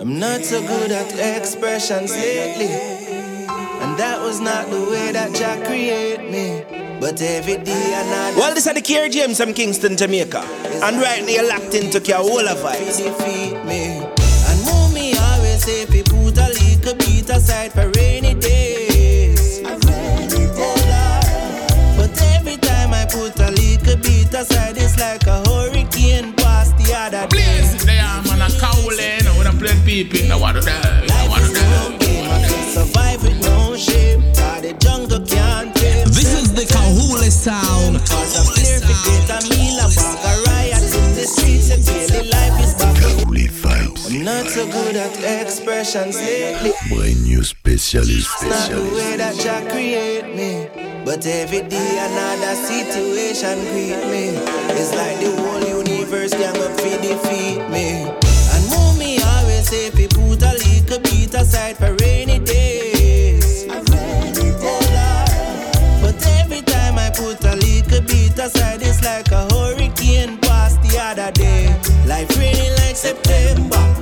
I'm not so good at expressions lately. And that was not the way that Jah created me. But every day another. Well, this is the Kier James from Kingston, Jamaica. And right now you're locked into Kiawola vibes. Defeat me. And move me always say, if you put a little bit aside for rainy days. But every time I put a little bit aside, it's like a hurricane people, I want to die. I want Life is to no die. game, I can survive with no shame. Cause the jungle can't tame. This is the Kahule sound. Cause I'm clear to get a meal, a bag of riots in the streets, and daily life is back. Holy vibes. I'm not so good at expressions lately. Brand new specialist, It's not the way that Jah create me. But every day another situation greet me. It's like the whole universe gang up to defeat me. Little aside for rainy days. Oh Lord. But every time I put a little beat aside, it's like a hurricane past the other day. Life raining like September.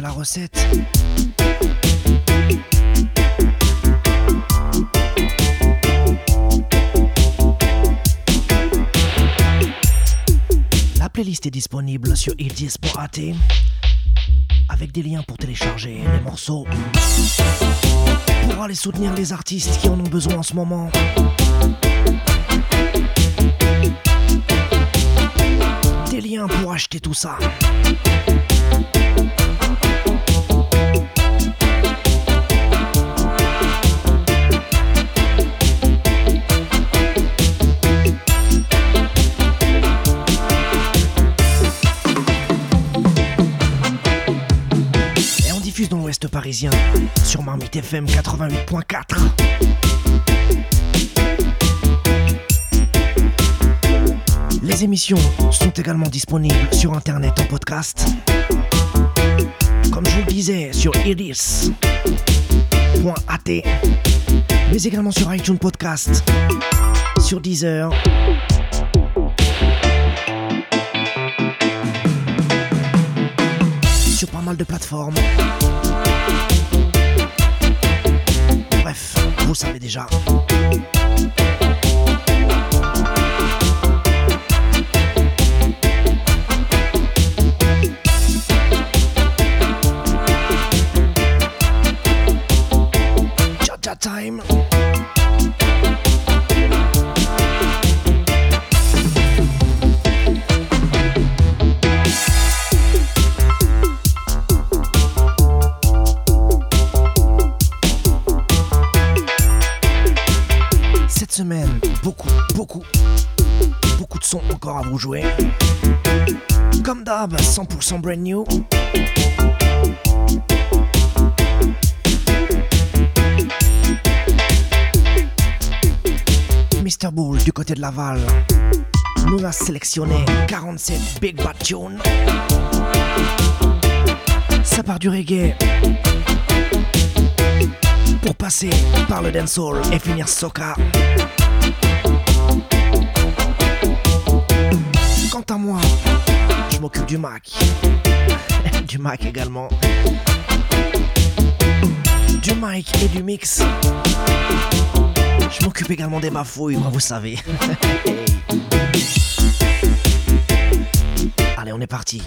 La recette. La playlist est disponible sur il10.at avec des liens pour télécharger les morceaux. Pour aller soutenir les artistes qui en ont besoin en ce moment. Des liens pour acheter tout ça. Sur Marmite FM 88.4. Les émissions sont également disponibles sur internet en podcast. Comme je vous le disais, sur iris.at, mais également sur iTunes Podcast, sur Deezer. Sur pas mal de plateformes. Vous savez déjà. Vous jouer. Comme d'hab, 100% brand new. Mr. Bull du côté de Laval nous a sélectionné 47 Big Bad Tunes. Ça part du reggae pour passer par le dancehall et finir soca. Quant à moi, je m'occupe du Mac. du Mac également. Du mic et du mix. Je m'occupe également des bafouilles, moi vous savez. Allez, on est parti.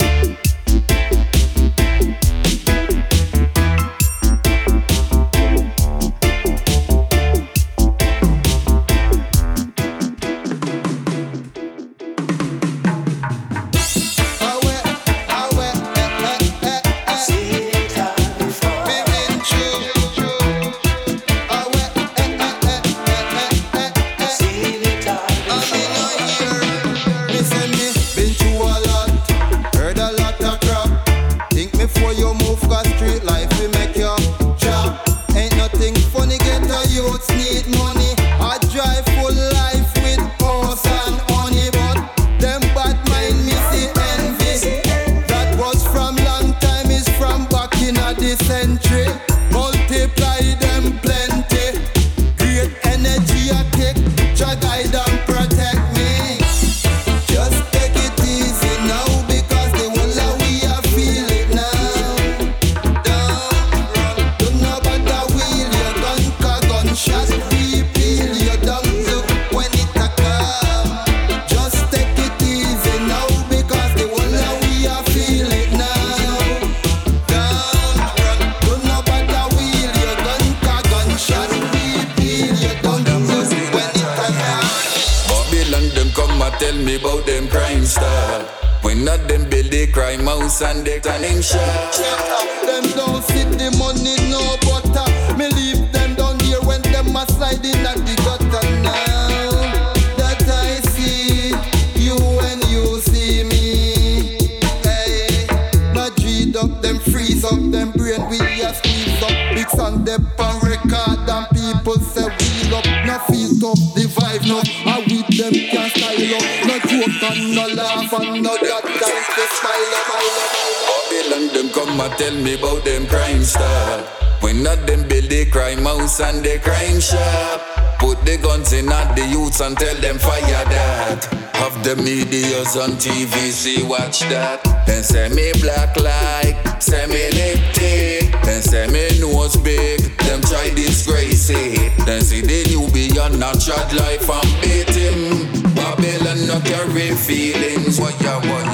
Crime house and they turning shop. Them don't see the money no butter. Me leave them down here when them a slide in at the gutter now. That I see you when you see me. Hey, not dreed up them freeze up them brain we a squeeze up. Big song them on record and people say we up. No feel tough the vibe no. And no laugh and no smile. Babylon them come and tell me about them crime star. When not them build the crime house and the crime shop. Put the guns in at the youths and tell them fire that. Have the medias on TV, see watch that. And say me black like, say me lip thick. And say me nose big, them try disgrace it. Then see the new beyond natural life and beat. Babylon not carry feelings, what ya want?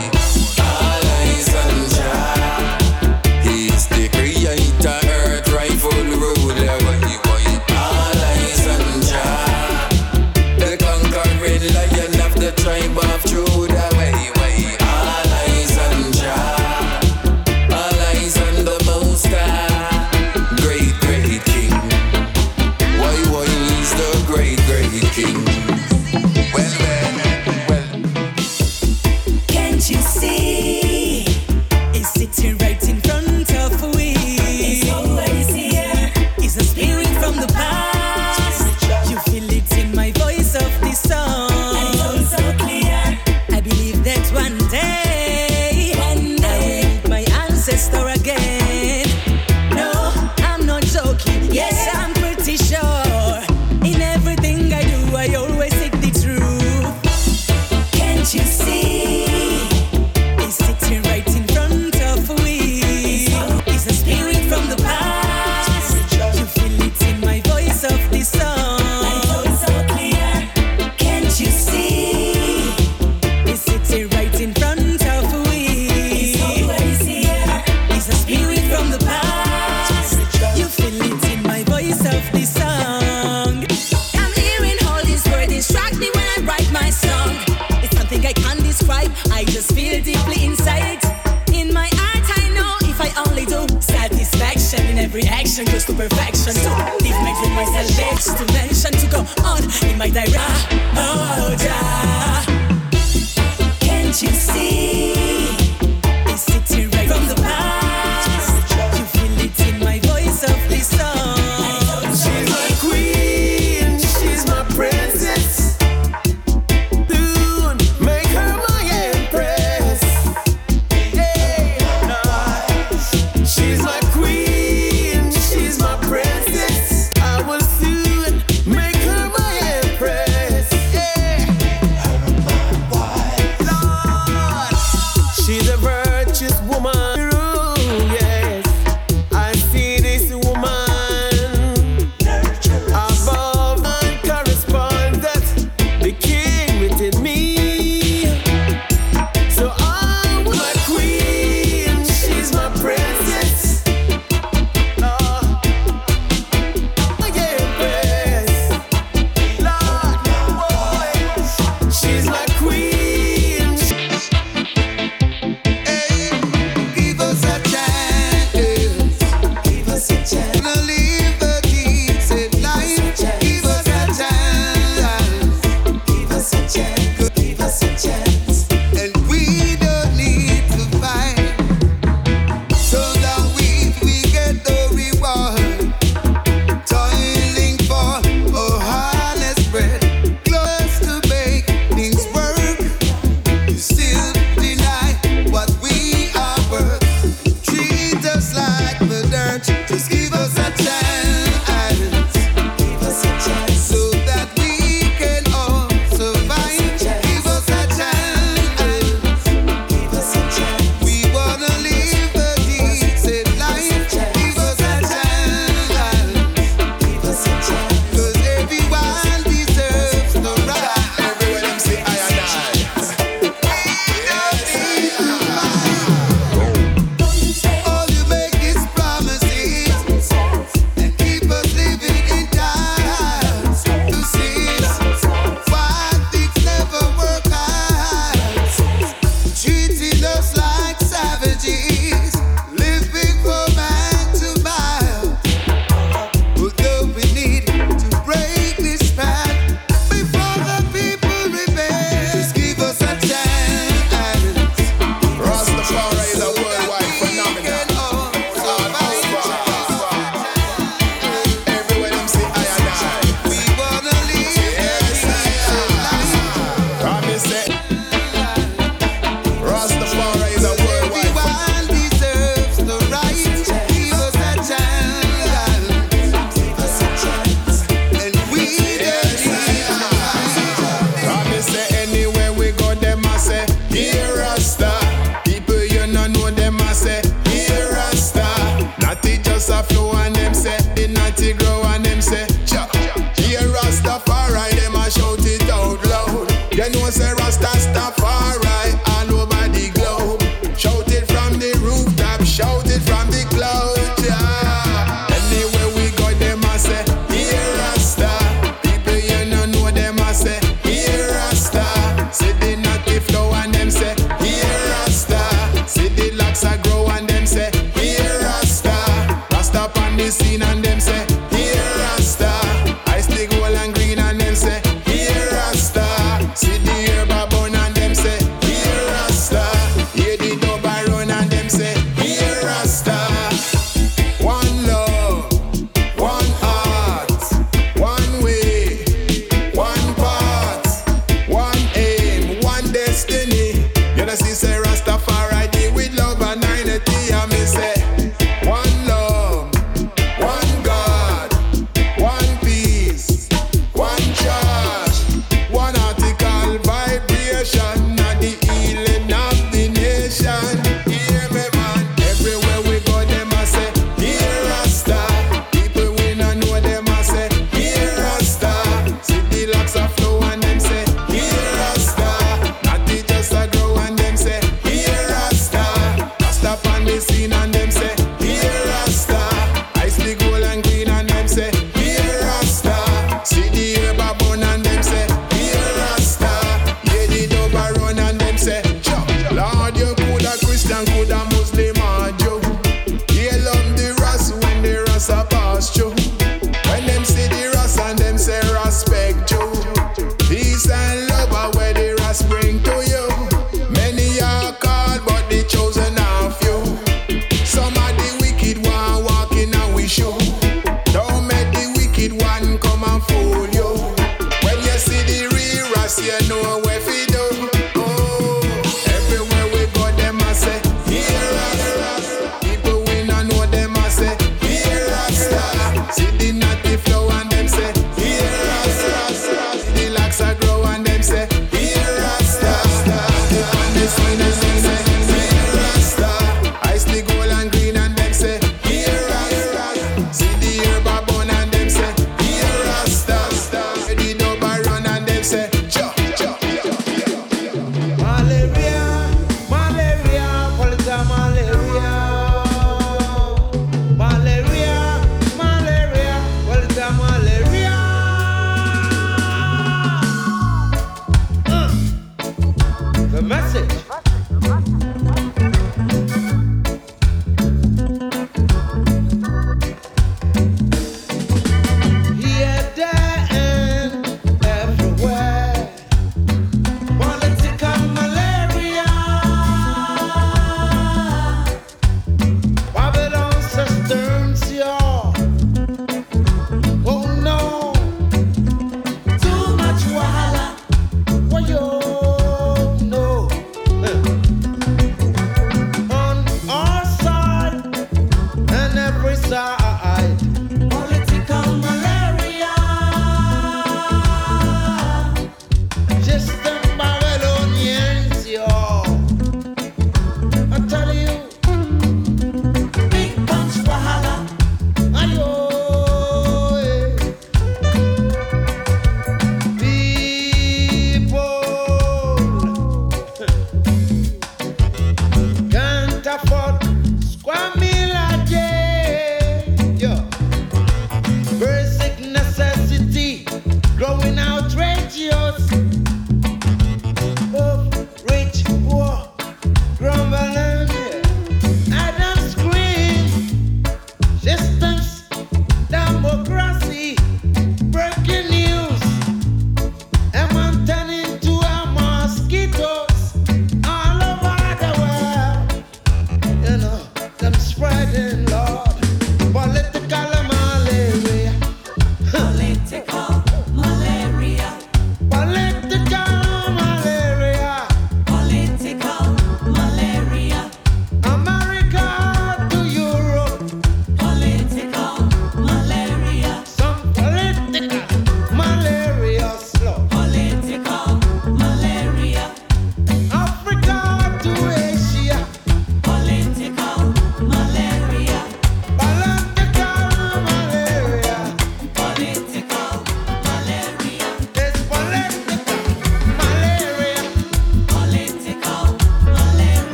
think I can describe. I just feel deeply inside. In my heart, I know if I only do satisfaction in every action goes to perfection. To leave my dream, my salvation, to mention, to go on in my direction. Oh, yeah.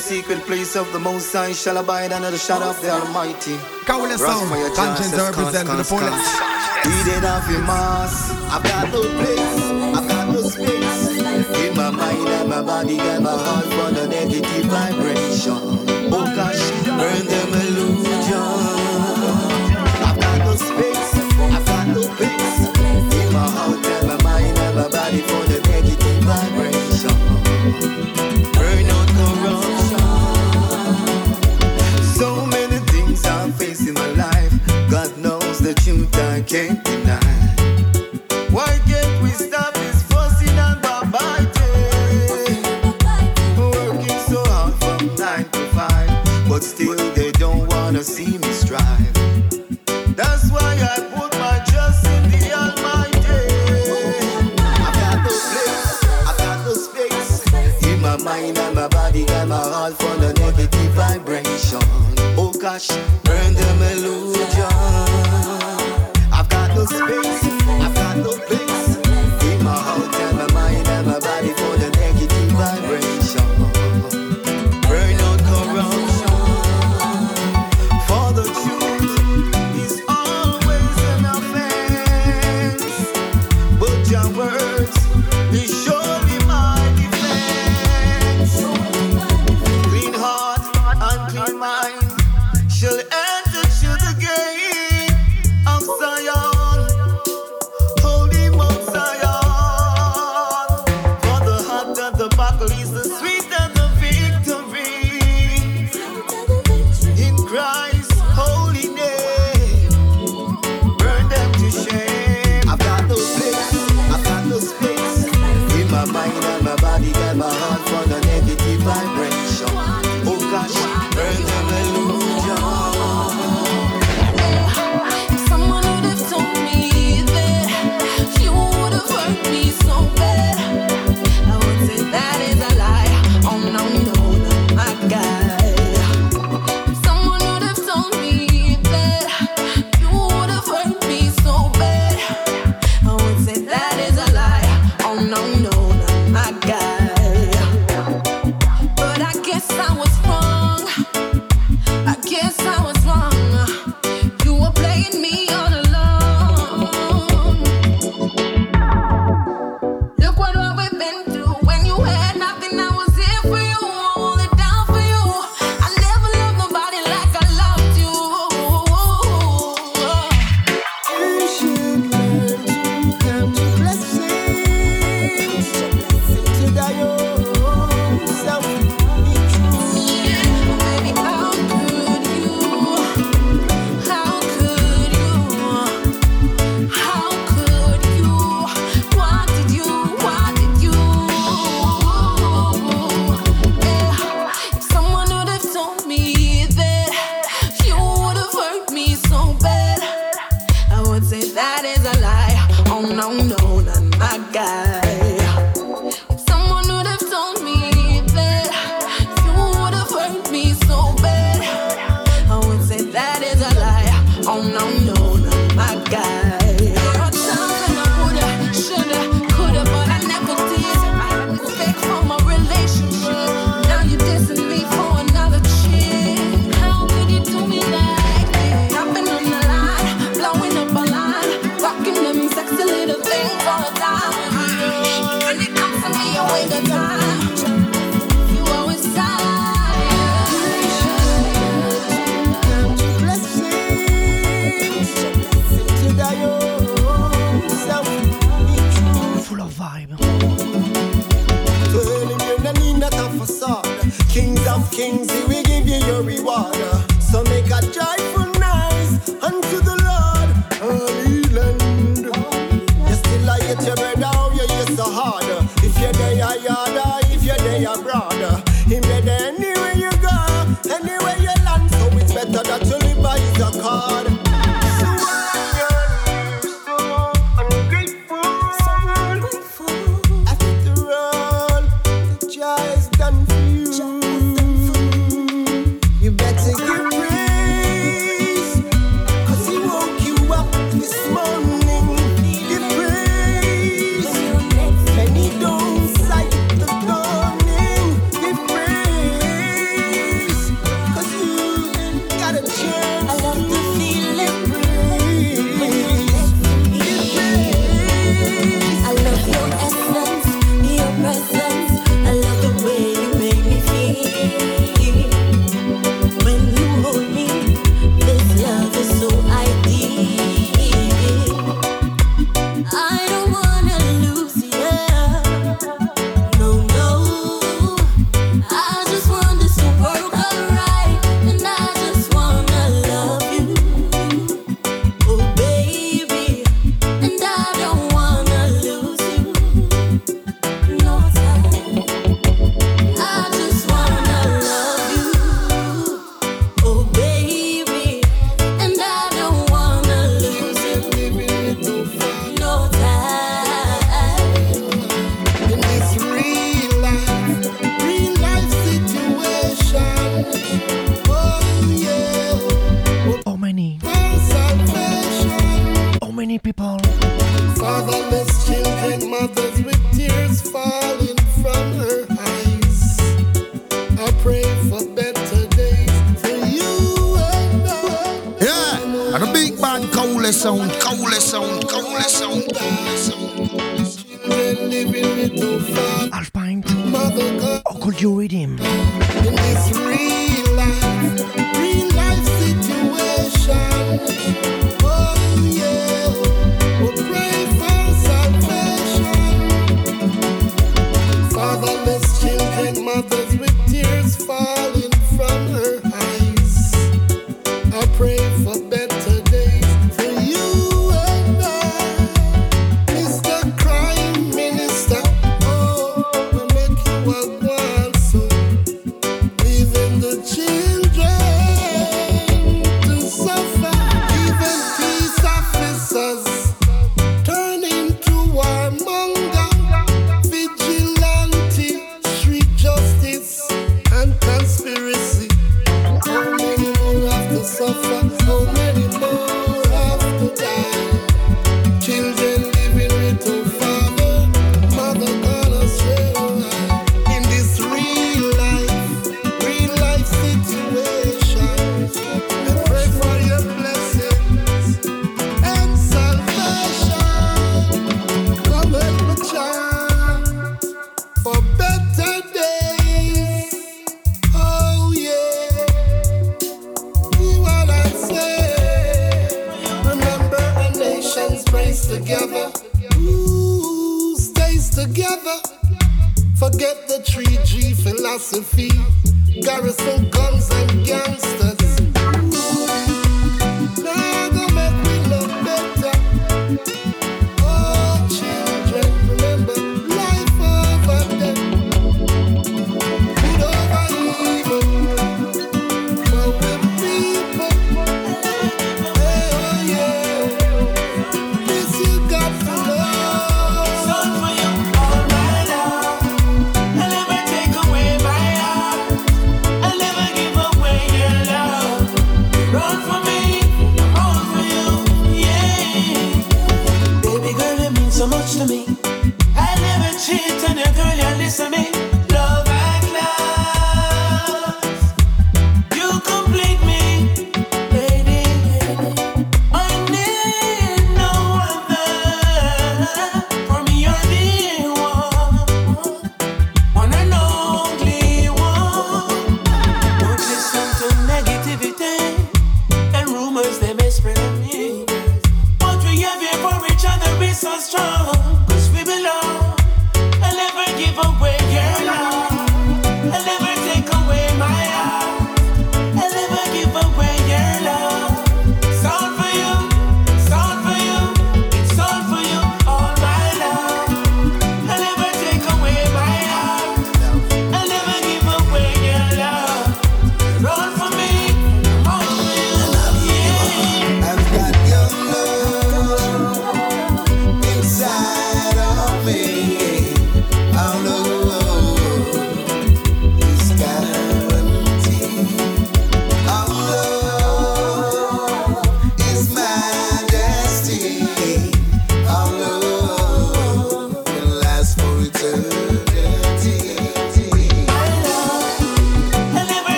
secret place of the Most High shall abide under the shadow of the Almighty. Cowless sound, conscience represent the fullness. He did have a mass. I've got no place, I've got no space. In my mind and my body and my heart for the negative vibration.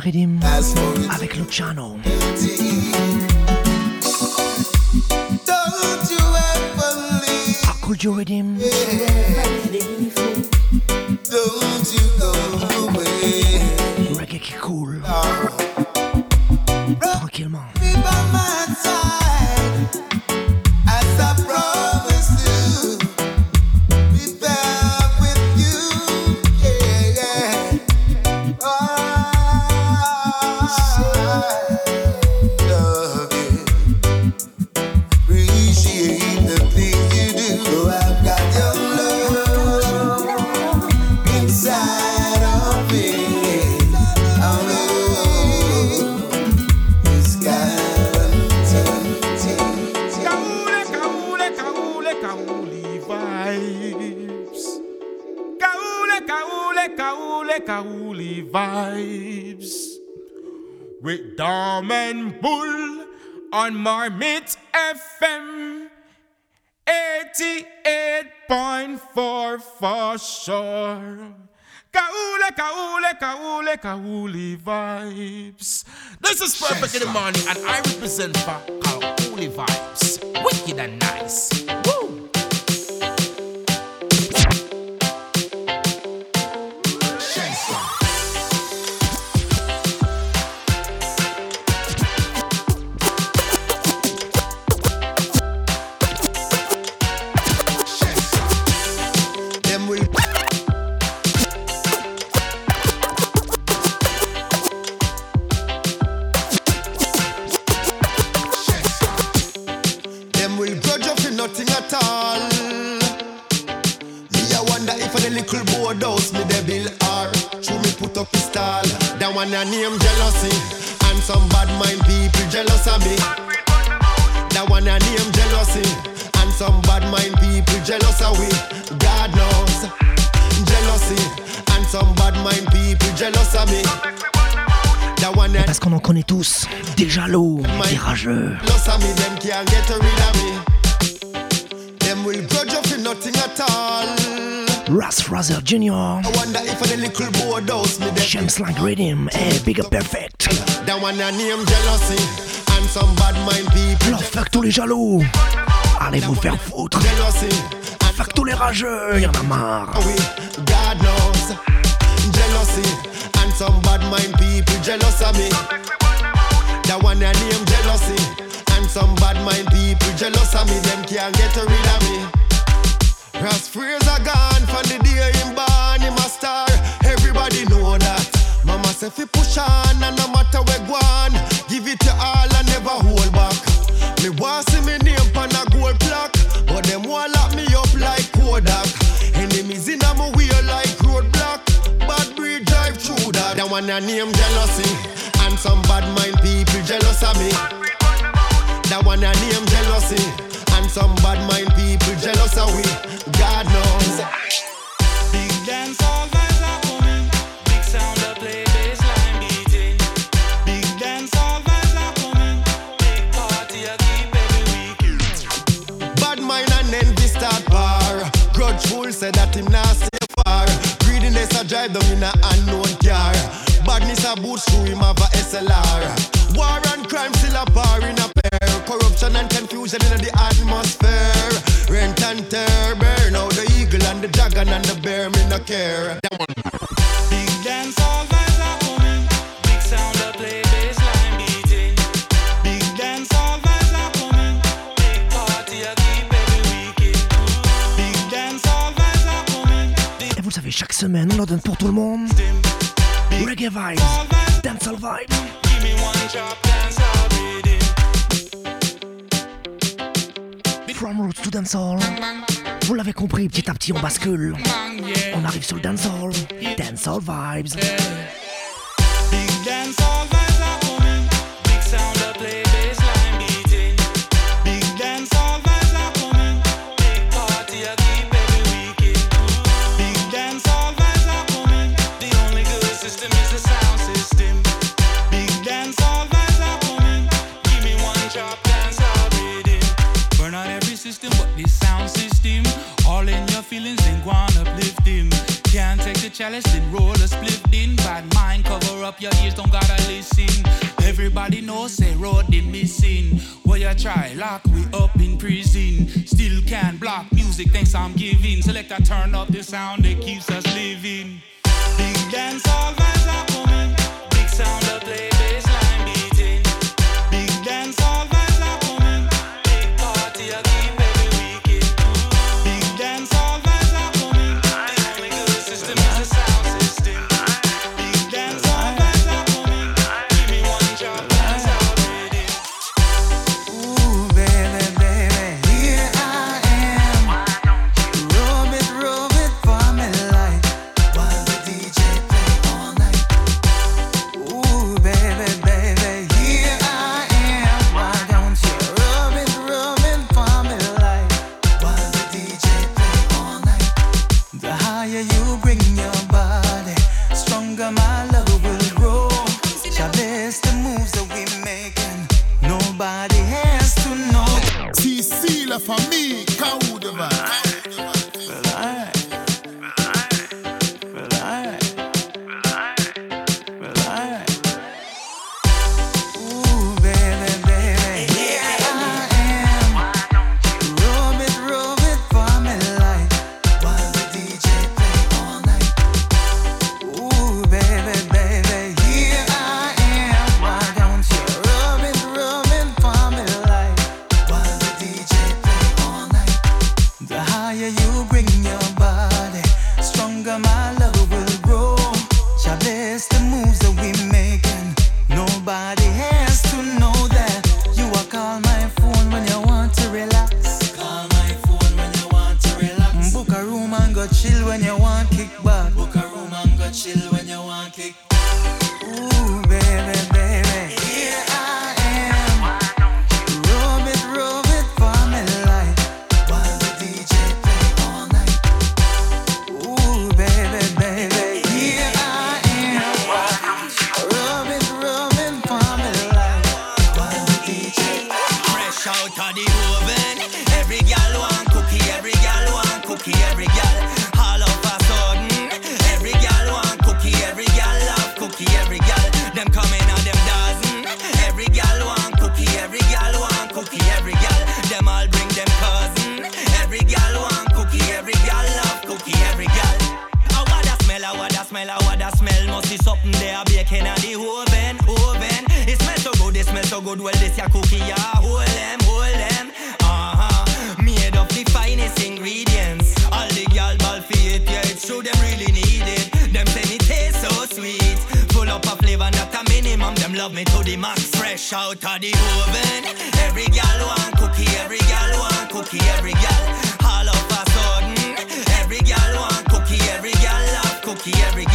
Love Et on finit le avec Luciano. Don't you ever leave. How could you redeem? Don't you go away. Reggae qui coule. 88.4 for sure. Kaule, kaule, kaule, kaule vibes. This is Perfect in the Morning, and I represent for Kauli Vibes. Wicked and nice. Woo! One a name jealousy, and some bad mind people jealous of me. That one a name jealousy, and some bad mind people jealous of we. God knows jealousy, and some bad mind people jealous of me. Parce qu'on en connaît tous. Des jaloux, des rageux. Them will grudge you for nothing at all. Ras Razer Jr. I wonder if a little board house me them James Lang Rhythm. Eh, Big Up Perfect. That one a name jealousy and some bad mind people Alors fuck tous les jaloux. Allez vous faire foutre. jealousy. Fuck tous les rageux. Y'en a marre. We God knows jealousy and some bad mind people jealous of me. That one a name jealousy and some bad mind people jealous of me. Them can't get rid of me. Ras Fraser gone from the day him born, him a star. Everybody know that. Mama say fi push on and no matter where go on, give it to all and never hold back. Me want see me name on a gold plaque, but them want lock me up like Kodak. Enemies in a my way like roadblock. Bad breed drive through that. That one a name jealousy, and some bad mind people jealous of me. That one a name jealousy, some bad mind people jealous of we. God knows. Big dance all vibes are coming. Big sound that play bassline beating. Big dance all vibes are coming. Big party I keep every week. Bad mind and envy start war. Grudgeful say that him not stay far. Greediness a drive them in a unknown car. Badness a boot through him have a SLR. War and crime still a par in a. Corruption and confusion in the atmosphere. Rent and tear, burn out the eagle and the dragon and the bear, me no care. Big dance all vibes are coming. Big sound that play bassline beating. Big dance all vibes are coming. Big party I keep every weekend. Big dance Vous l'avez compris, petit à petit on bascule. On arrive sur le dancehall, dancehall vibes. Big. feelings, ain't gonna on uplifting. Can't take the chalice, then roll a split in. Bad mind, cover up your ears, don't gotta listen. Everybody knows, say road they missing. Well, you try, lock we up in prison. Still can't block music, thanks I'm giving. Select, I turn up the sound that keeps us living. Big dance. love me to the max, fresh out of the oven. Every gal want cookie, every gal want cookie, every gal. All of a sudden, every gal want cookie, every gal love cookie, every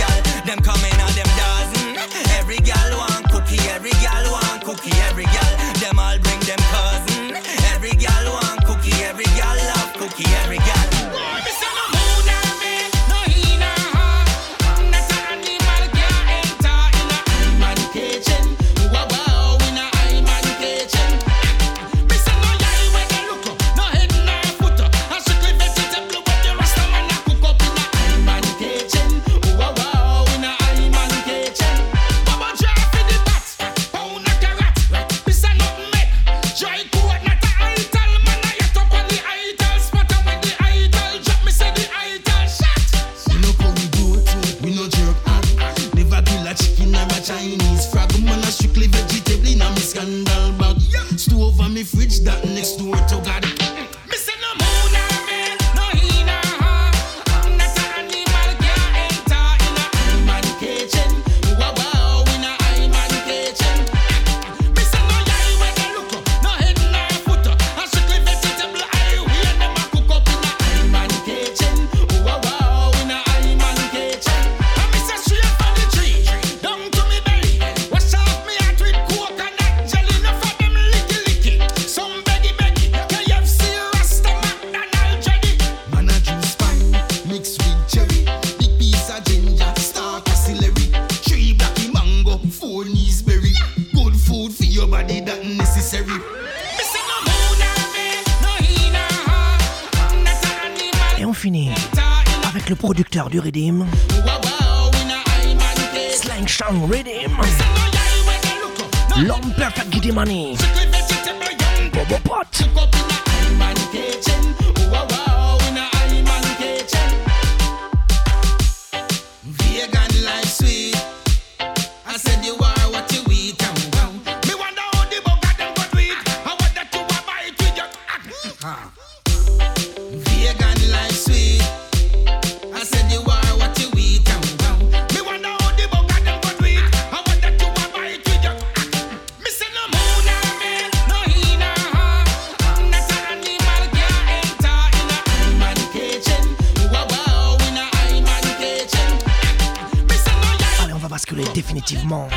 basculer définitivement.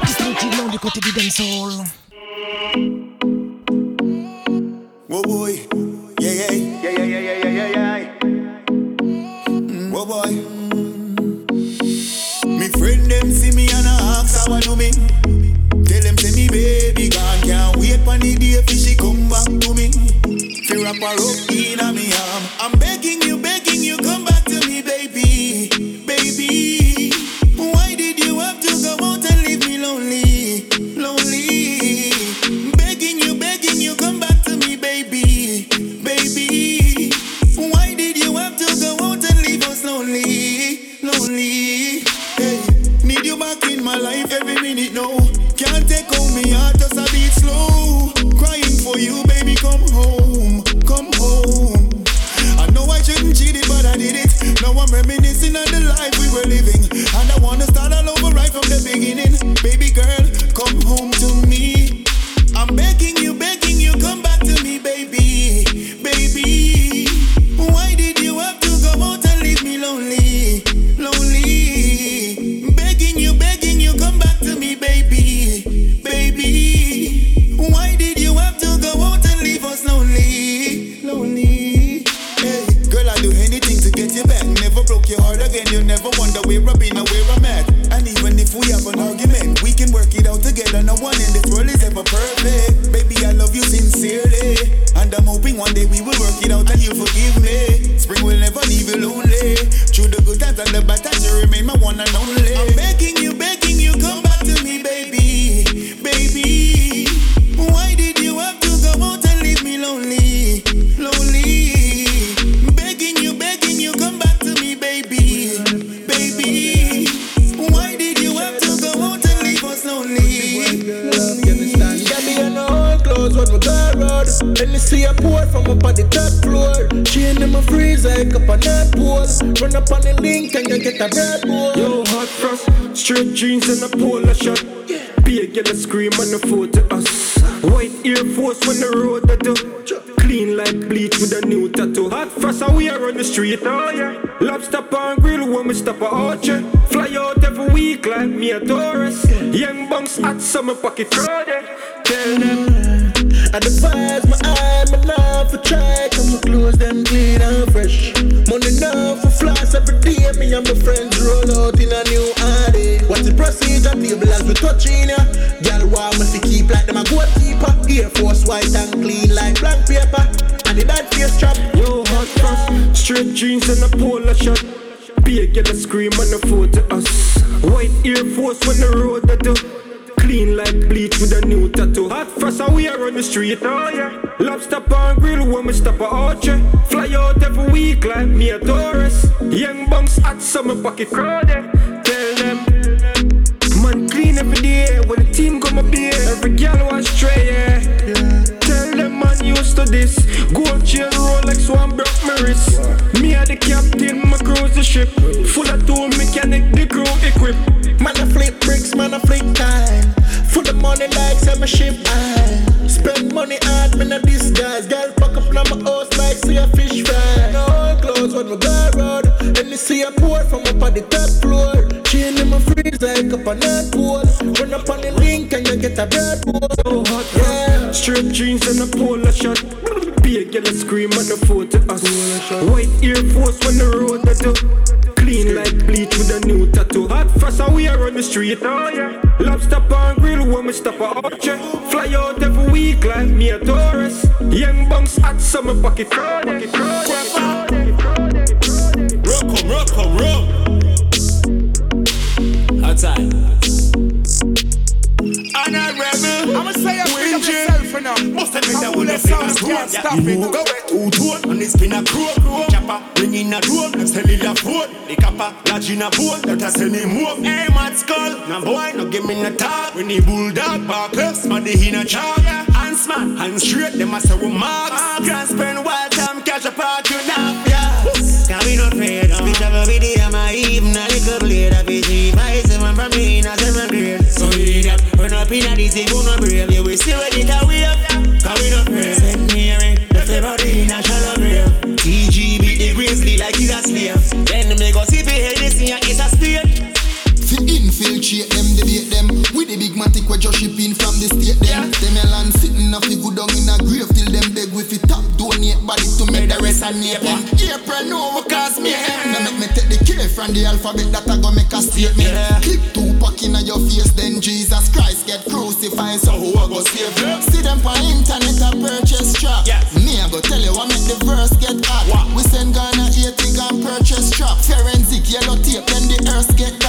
Définitivement du côté du dancehall. Oh boy. me stop at Orchard. Fly out every week like me a tourist. Young bunks at summer pocket crowded. Tell them. I despise my eye, my love for try. Come my clothes, them clean and fresh. Money now for floss every day. Me and my friends roll out in a new Audi. What's the procedure? Table as we touching ya. Girl, why must we keep like them a goalkeeper? Air Force white and clean like blank paper. And the bad face trap. Yo, hot cross, straight jeans and a polo shirt. Be a girl scream on the phone to us. White Air Force when the road that do. Clean like bleach with a new tattoo. Hot frost and we are on the street. Oh yeah. Lobster and grill when we stop at Archer. Fly out every week like me a Taurus. Young bunks at summer pocket crowd. Tell them. Man clean every day when the team come up here. Every girl was stray. Yeah ain't used to this. Gold chain Rolex one broke my wrist. Me are the captain, my cruise the ship. Full of two mechanic, the crew equip. Man I flip bricks, man I flip time. Full of money like some ship. I spend money hard, man I disguise. Girl fuck up now my house like see a fish fry. No clothes when we go road, and you see a pour from up on the top floor. Chain in my freeze like up on that pool. Run up on the link and you get a bad pool. Straight jeans and a polo shot. Be a a scream on the photo us. White Air Force when the road that do. Clean like bleach with a new tattoo. Hot fast and we are on the street. Lobster and grill when we stop at orchard. Fly out every week like me a Taurus. Young bunks hot summer pocket. Pocket, pocket, pocket, pocket, pocket. Rock 'em, rock 'em, rock. Outside. I'm a rebel. I'ma say I'm of yourself now. Must have been Cool one that sounds been a can't stop You it. Go Two tone on the spin a crow. Chopper bring in a drone. Them cellular phone. The copper lodge in a bone. That a send him home. Hey, mad skull. Now boy, no give me no talk. When the bulldog bark up, smaddy in a chalk. Hands man, hands straight. Them a say we marks. Can't spend wild time catch a part you now. Yeah. Can we not afraid of Bitch, have a video, my even a little blade of it I from me in a seven grade So idiot, run up in a if you not brave You will see what it a wave Can we not afraid Send me here, left the body in a shallow grave TG beat the grizzly like he's a slave. Then me go see the head, this thing is a spade Fi infiltrate them, debate them. With the big matic we just shipping from the state them. Them a land sitting up, fi go down in a grave Till them beg with fi top donate body to make the rest a name April no we cause me Now from the alphabet that I go make a statement. Click two pack in your face then Jesus Christ get crucified. So who I go save you? See them for internet a purchase trap. Me I go tell you what make the verse get hot. We send Ghana 80 gun purchase trap. Forensic yellow tape then the earth get back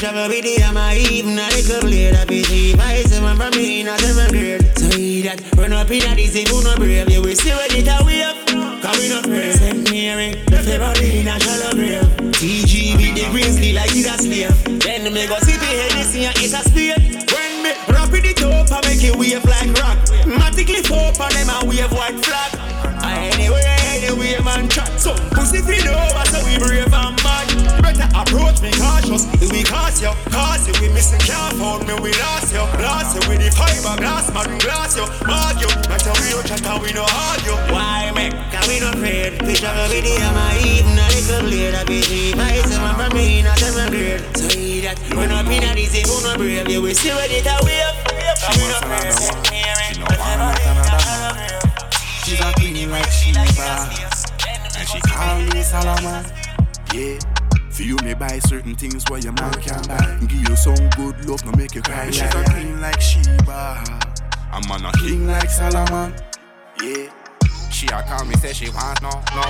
have a video, my even a little blade of it I say man from me? In a seven grade So idiot, run up in a if you not brave? You will see what it Can we not afraid? Send me here, left eh? the body in a shallow grave TG beat the grizzly like he's a slave Then me go see the this thing is a spade. When me rap it up, I make it wave like rock. Matic lift up and them a wave white flag. Anyway, anyway, man chat So approach me cautious We cause you, cause you We missing can't found me, we lost you Lost you with the fiberglass, man glass you Mark you, that's how we don't chat and we no argue Why me? Can we not afraid? Bitch, have a video, my even a little blade of it I say man from me in a seven grade So idiot, run up in a this, if you not brave. You will see what it a wave. Can we not afraid? Send me here, left the body in a shallow grave She's a queen like Sheba And she call me Solomon Yeah for you may buy certain things where your man can buy. Give you some good love, no make you cry. She's a queen like Sheba. I'm on a king like Solomon. Yeah. She a call me, say she want no, no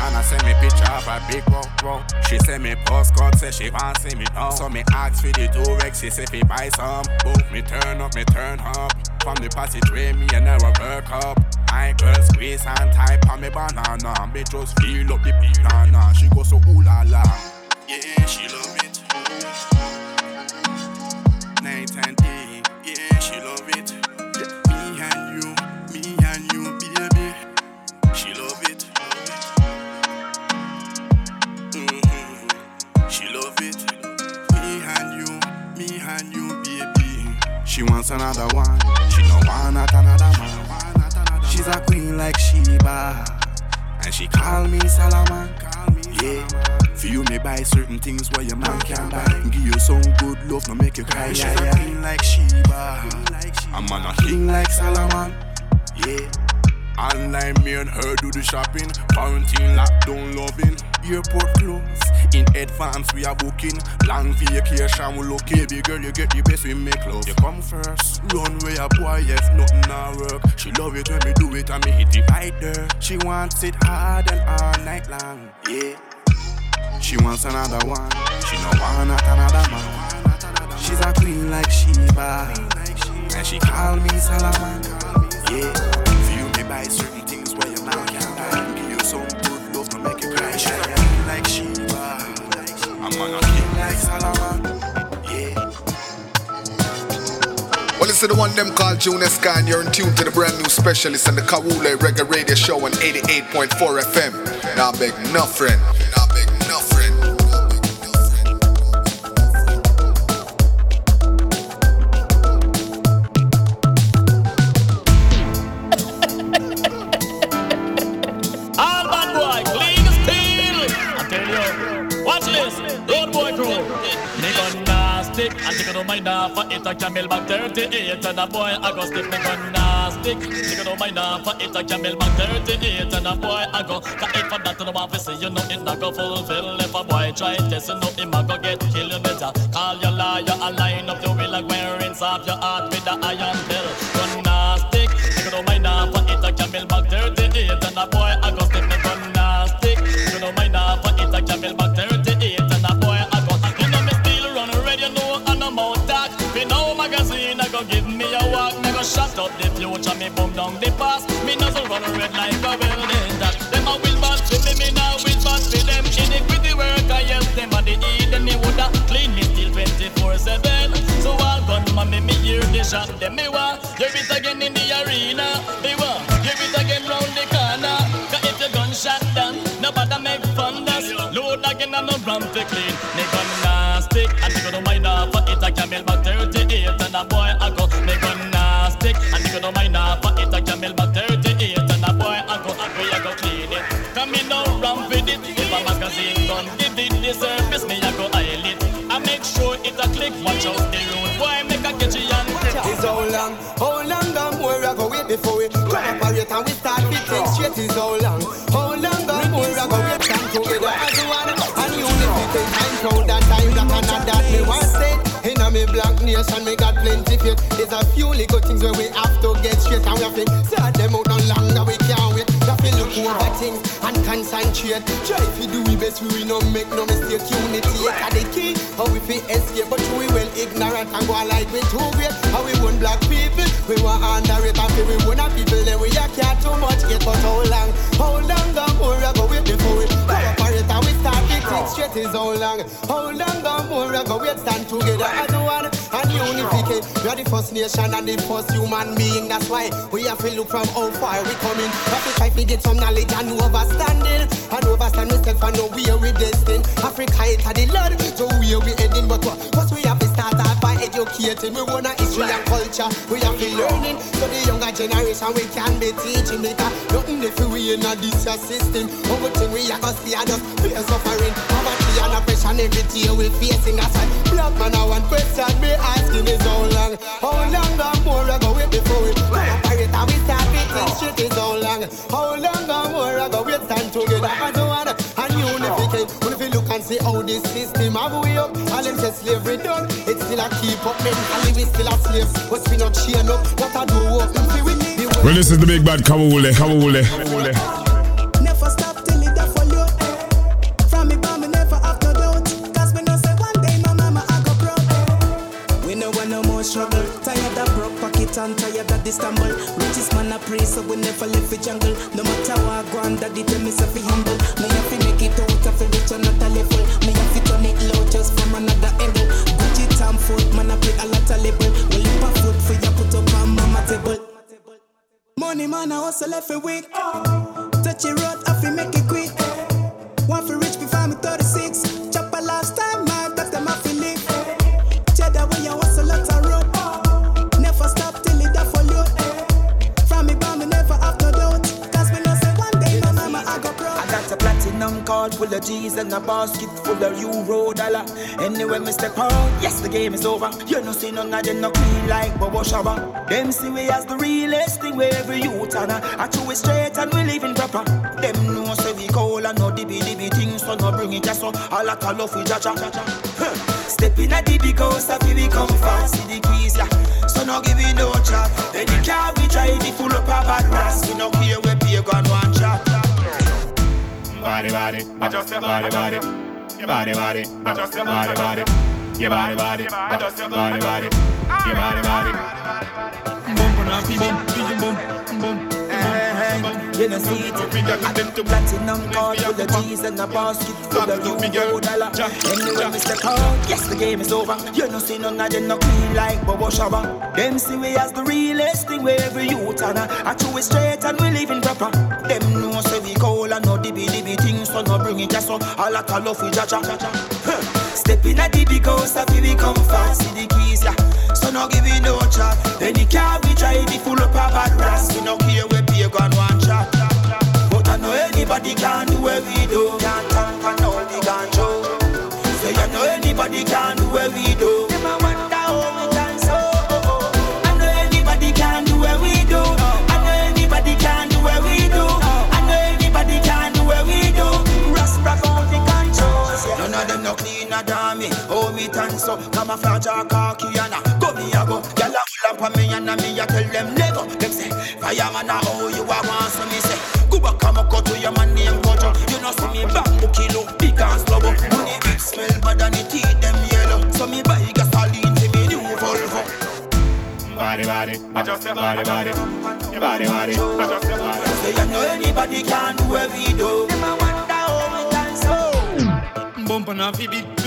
And I send me picture of a big rock, rock. She send me postcard, say she want see me now So me ask for the two Rex, she say fi buy some. Boom, me turn up, me turn up. From the passageway, me and her work up. My girl squeeze and type on me banana. Me just feel up the banana. She go so ooh la la Yeah, she love it Night and day, yeah, she love it Me and you, me and you, baby she love it. Mm-hmm. She love it. Me and you, me and you, baby. She wants another one. She no want not another man. She's a queen like Sheba, and she call me Solomon. Yeah. For you may buy certain things where your man can't buy. Give you some good love, no make you cry. She's a queen like Sheba. I'm on a king like Solomon. Yeah. Online, me and her do the shopping. Quarantine, lockdown, loving. Airport close. In advance, we are booking. Long vacation, we look Baby girl, you get the best, we make love. You come first. Runway, a boy, if nothing not work. She love it when we do it and me hit it right there. She wants it hard and all night long. Yeah. She wants another one. She no want not another man. She's a queen like Sheba. And she call me Solomon. Yeah. if you may buy certain things where your man can buy. Give you some good love to make you cry. She's a queen like Sheba. I'm a king like. Yeah. Well, it's the one them called Junior Sky, and you're in tune to the brand new specialist on the Kawule Reggae Radio Show on 88.4 FM. Now, big no friend. A camel back 38. And a boy, I go stick me gun no mind off for it, a camel back 38. And a boy, I go. Cause if I that to the office, you know it not go fulfill. If a boy try test, you know him a go get killed. You better call your lawyer and line up the will like wearing off your heart with the iron pill. Gun me hear the me me black nation me got plenty faith. There's a few little things where we have to get straight and we have to sort them out no longer. We can't wait. We have to look over things and concentrate. Try to do we best we will not make no mistake. Unity is the key. How we fit escape but we well ignorant and go like we too great. How we want black people we want underrate and feel we want people then we a care too much. Get but how long how long the more I go wait before we cooperate and we start fixing straight is how long. How long the more I go wait stand together as one. And unification we are the first nation and the first human being. That's why we have to look from how far we coming. Have to try to get some knowledge and overstanding. And overstand myself and know where we destined. Africa it the land so where we heading but what what we have to start educating we want a history and culture. We have to learning so the younger generation. We can be teaching because uh, nothing if we in a this system. Everything we are gonna see are just fear suffering. Poverty and oppression every day we facing that's why black man I want question. Me asking is how long? How long the more I go wait before we cooperate and we start fitting shit is how long? How long the more I go wait stand together as one and unificate when you look and see how this system have we up and them say slavery done it still a keep up mentally we still a slave but we not chain up what I do open for we Well, this is the big bad Kawule, Kawule. Never pocket and tired of this stumble. Richest man a pray so we never live for jungle. No matter what go on, daddy tell me so fi humble. Me have to make it out of a rich another level. Me have to turn it low just from another angle. Gucci Tom Ford, man I play a lot of label. Well, if a foot for you put up on mama table. Money man I hustle every week. Touch card full of G's and a basket full of euro dollar. Anyway, me step out, yes, the game is over. You no see none of them no clean like Bobo Shabba. Them see we as the realest thing where every youth and I chew it straight and we living proper. Them know say we call and no dibby dibby things, so no bring it just so a lot of love we jaja. Step in a big house, I we come fast, see the keys, yeah. So no give it no chat. Any car we drive, it full up a bad. We no care where pay gun one shot. Body, body, adjust your body, body. Your body, body, adjust your body, body. Your body, body, adjust your body, body. Your body, body. Boom, boom, boom, boom. You know see it I got the platinum card full of G's and a basket full of euro dollar Anyway, me step out, yes the game is over You know see none of them no clean like Bobo Shabba Them see we as the realest thing where every youth and I, I chew it straight and we living proper Them know dibby dibby things So no bring it just so a lot of love we jaja. Step in a the big house, I feel we come fast See the keys, yeah. So no give it no chat. Any car we drive, it full up a bad brass We no care where pay gun one shot But I know anybody can do what we do. Can't tamper all the show Say I know anybody can do what we do it and so camouflage or khaki and a go me a go. Gyal a full up on me and a me a tell them never. Them say fireman a how you a want so me say go back and go to your man name Kojo. You know see me bamboo kilo big and slow. Money it smell bad and it teeth them yellow. So me buy gasoline to me new Volvo. Body, body, adjust your body, body. Your body, body, adjust your body. Say I know anybody can do what we do. Them a wonder how we dance so. Bump on a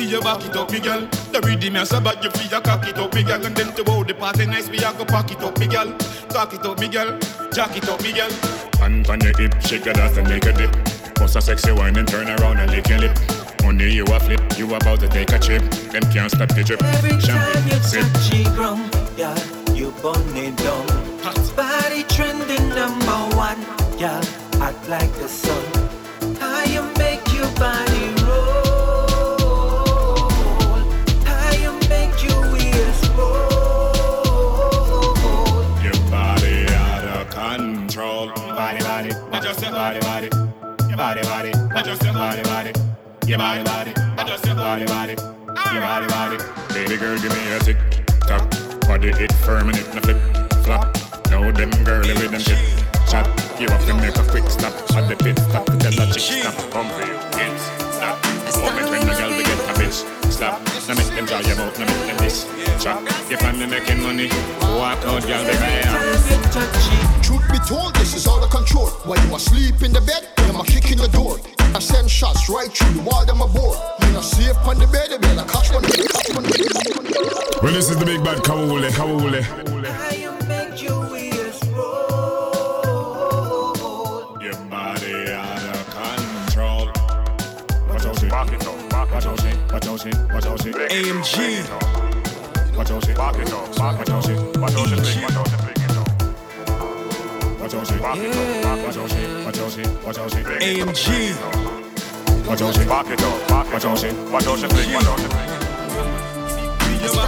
fi beat, fi your back it up, me girl. The rhythm ya so bad, you fi your cock it up, me girl. And then to bow the party nice, we a go pack it up, me girl. Cock it up, me girl. Jack it up, me girl. Hand on your hip, shake your ass and make a dip. Bust a sexy wine and turn around and lick your lip. Money you a flip, you about to take a trip. Them can't stop the drip. Every time you sip. touch it ground, yeah, you burn it down. Body trending number one, yeah, act like the sun. How you make your body body, body, adjust your body, body. Your body, body, adjust your body, body. Your body, body. Baby girl, give me a tick tock. Body it firm and it no flip flop. Now them girly with them chip chat. You have to make a quick stop at the pit stop to tell a chick stop. Come for you, yes, stop. Moment when the girl they get a bitch slap. Now make them dry your mouth, now make them this chat. If I'm making money, walk out, girl, they can Truth be told, While you asleep in the bed, them a kick in the door. I send shots right through the wall, them aboard. You not safe on the bed, they better catch one, catch one. Well, this is the big bad Kawule, Kawule. How you make your wheels? Your body out of control. Watch out, shit. Watch out, shit. Watch out, shit. Watch out, shit. AMG. Watch out, shit. Watch out, shit. Watch out, shit. Watch out, shit.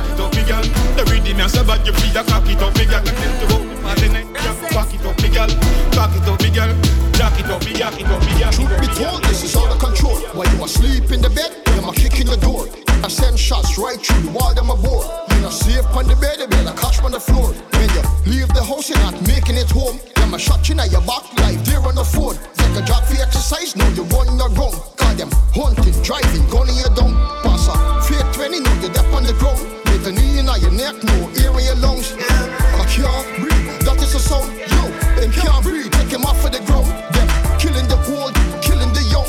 It up, me girl. The rhythm ya so bad, you fi your cock it up, me girl. And then to bow the party nice, yeah. Back it up, me girl. Cock it up, me girl. Jack it up, me jack it up, me jack it Truth be told, this is out of control. While you asleep in the bed, them a kick in the door. I send shots right through the wall, them aboard. You not safe on the bed, they better catch on the floor. When you leave the house, you're not making it home. Them a shot you in your back like they're on the phone. Take a drop for exercise, now you run your ground. Call them hunting, driving, gunning you down. Pass a fake 20, now you're deep on the ground. With a knee in your neck, no air in your lungs. I can't breathe, that is the sound. Yo, them can't breathe, take him off of the ground. Them killing the old, killing the young,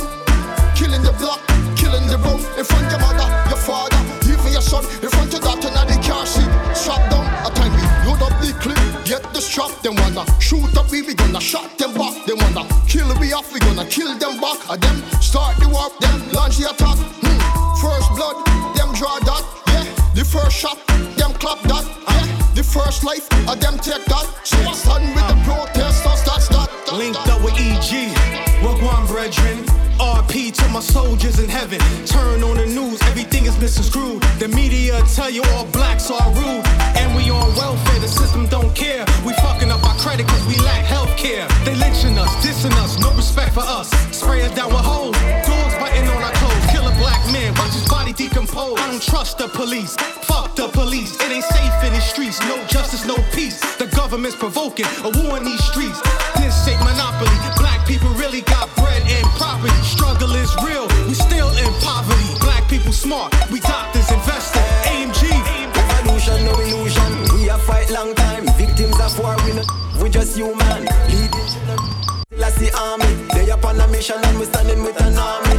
killing the black, killing the brown. In front of your mother, your father, even your son. In front of that, and they can't see. Strap down, a time we load up the clip, get the strap. Them wanna shoot up, we, we gonna shot them back. Them wanna kill we off, we gonna kill them back. And them start the war, them launch the attack. Hmm. First blood, them draw that. Yeah, the first shot, them clap that. Yeah, the first life, of them take that. So I stand with the protesters, that's that. Linked up with EG, Wagwan brethren. RP to my soldiers in heaven. Turn on the news, everything is misconstrued. The media tell you all blacks are rude. And we on welfare, the system don't care. We fucking up our credit cause we lack health care. They lynching us, dissing us, no respect for us. Spray us down with hoes, dogs biting on our clothes. Kill a black man, watch his body decompose. I don't trust the police, fuck the police. It ain't safe no justice, no peace. The government's provoking a war in these streets. This ain't monopoly. Black people really got bread and property. Struggle is real, we still in poverty. Black people smart, we doctors invested. AMG. Revolution, no illusion. We a fight long time. Victims of war, we no, we just human. Lead Let's the army. They up on a mission and we standing with an army.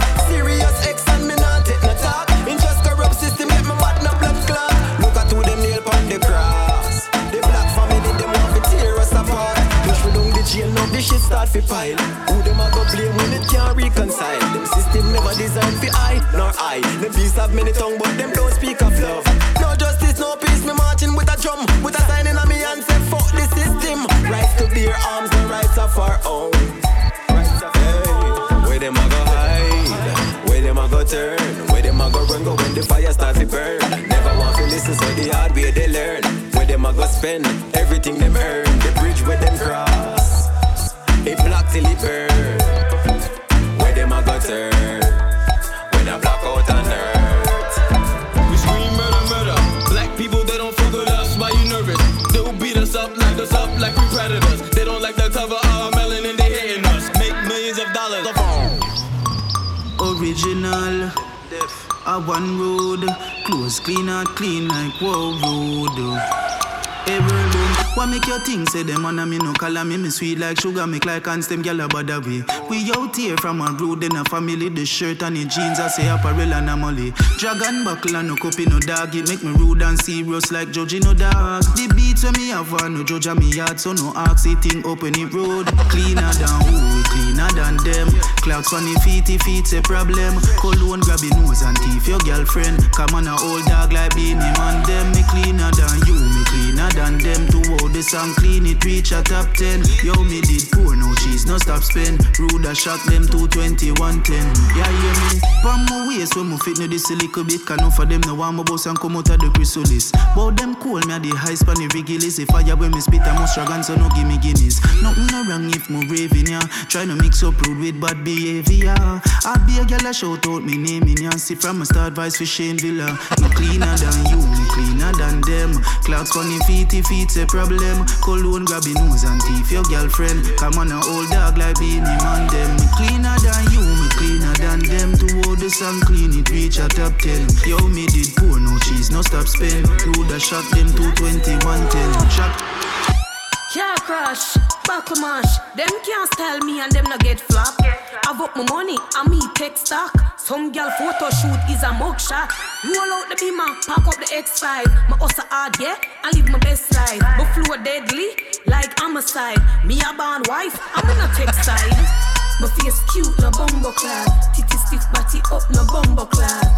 Nor I. Them beasts have many tongue, but them don't speak of love. No justice, no peace. Me marching with a drum, with a sign in a me hand say fuck the system. Rights to bear arms, the rights of our own. Where them a go hide? Where them a go turn? Where them a go run? Go when the fire start to burn. Never want to listen, so the hard way they learn. Where them a go spend everything them earn. The bridge where them cross, it black till it burn. A one road, Clothes clean out, clean like whoa road. Every room, what make your think say them a me no color me me sweet like sugar make like ants them gyal bother we. We out here from a road in a family the shirt and the jeans I say apparel and a molly. Dragon buckle and no copy no dog it make me rude and serious like judge no dog. The beats when me have no judge me yard so no it thing open the road. Cleaner than who cleaner than them. Clocks on the feet if it's a problem. Cologne grab your nose and teeth your girlfriend. Come on a old dog like Beenie Man them me cleaner than you me cleaner than them to hold the song clean. It reach a top 10 yo me did poor no cheese no stop spend. Rude I shot them to 2110 yeah hear me? Pon my waist when me fit no this a little bit can for them no want my boss and come out of the chrysalis. But them cool me at the high span the regulars if fire when me spit I must dragon so no give me guineas nothing no wrong if me raving yeah try to mix up rude with bad behavior. I be a girl I shout out me name in yeah see from a start vice for Shane Villa. Me cleaner than you me cleaner than them. Clocks funny feet if it's a problem. Cologne grab your nose and teeth your girlfriend. Come on, a old dog like Beenie Man them. Me cleaner than you, me cleaner than them. To hold the sun clean, it reach a top 10. Yo, me did poor, no cheese, no stop spend. Rude, I shot them to 2110. Shot. Car crash, buckle mash. Them can't style me and them no get flop. I've up my money and me take stock. Some girl photo shoot is a mug shot. Roll out the beamer, pack up the X5. My hustle hard, yeah, I live my best life. My flow deadly, like homicide. Me a born wife, I'm in a tech side. My face cute, no bumbo clad. Titty stiff, body up, no bumbo clad.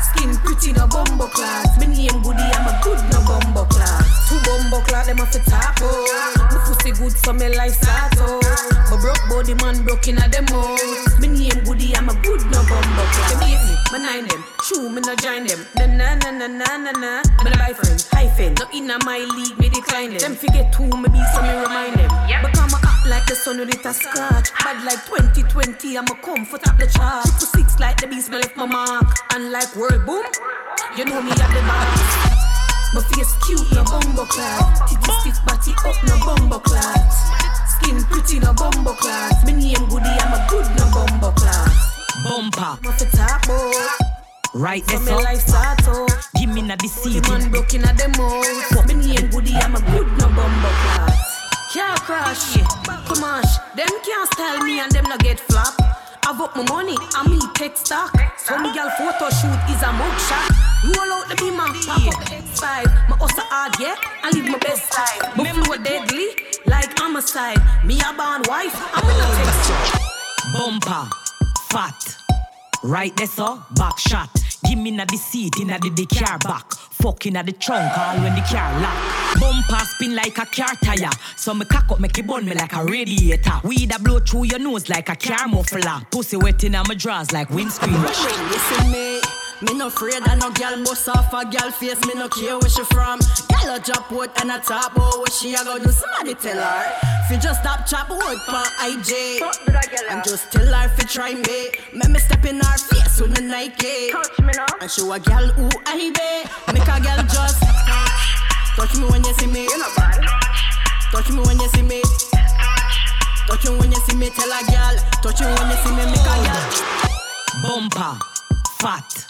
Skin pretty, no bumbo clad. Me name goody, I'm a good, no bumbo clad. Two bumbo clad, them off the top, oh. My good, so me life start, oh. My broke body man broke in a them out. Me name goody, I'm a good, no bumbo. Them hate me, me nine them. True, me no join them. Na na na na na na na. Me no buy friends, hyphen. No in a my league, me decline them. Them forget who me be, so me remind them. Become a act like the sun with it a scotch. Bad like 2020, I'm a comfort up the chart. Triple six like the beast, me left my mark. And like world boom, you know me at the boss. My face cute, no bumbo clad. Titty stiff, body up, no bumbo clad. Skin pretty, no bumbo clad. Me name goody, I'm a good, no bumbo clad. Bumper. Fit top, oh. Right there, so. life start, oh. Give me na. The man broke in a them out. Me name goody, I'm a good, no bumbo clad. Car crash, come on, them can't style me and them no get flop. I've up my money and me take stock. Some girl photo shoot is a mug shot. Roll out the beamer, pop up the X5. My hustle hard, yeah, I live my best life. My flow deadly, like homicide. Me a born wife, I'm in a text. Bumper. Fat. Right there, so. Back shot. Give me na the seat in the, the car back. Fucking at the trunk all when the car lock. Bumper spin like a car tire. So me cock up, make it burn me like a radiator. Weed a blow through your nose like a car muffler. Pussy wet in my drawers like windscreen. Listen me, me no afraid of no girl bust off a girl face. Me no care where she from. Girl a drop out and a top out. What she a go do? Somebody tell her. Fi just stop chop wood pa IJ. And just tell her fi try me. Make me step in her face with the Nike. Touch me now. And show a girl who I be. Make a girl just touch me when you see me. You know bad. Touch me when you see me. Touch me when you see me. Tell a girl. Touch me when you see me. Make a girl. Bumper. Fat.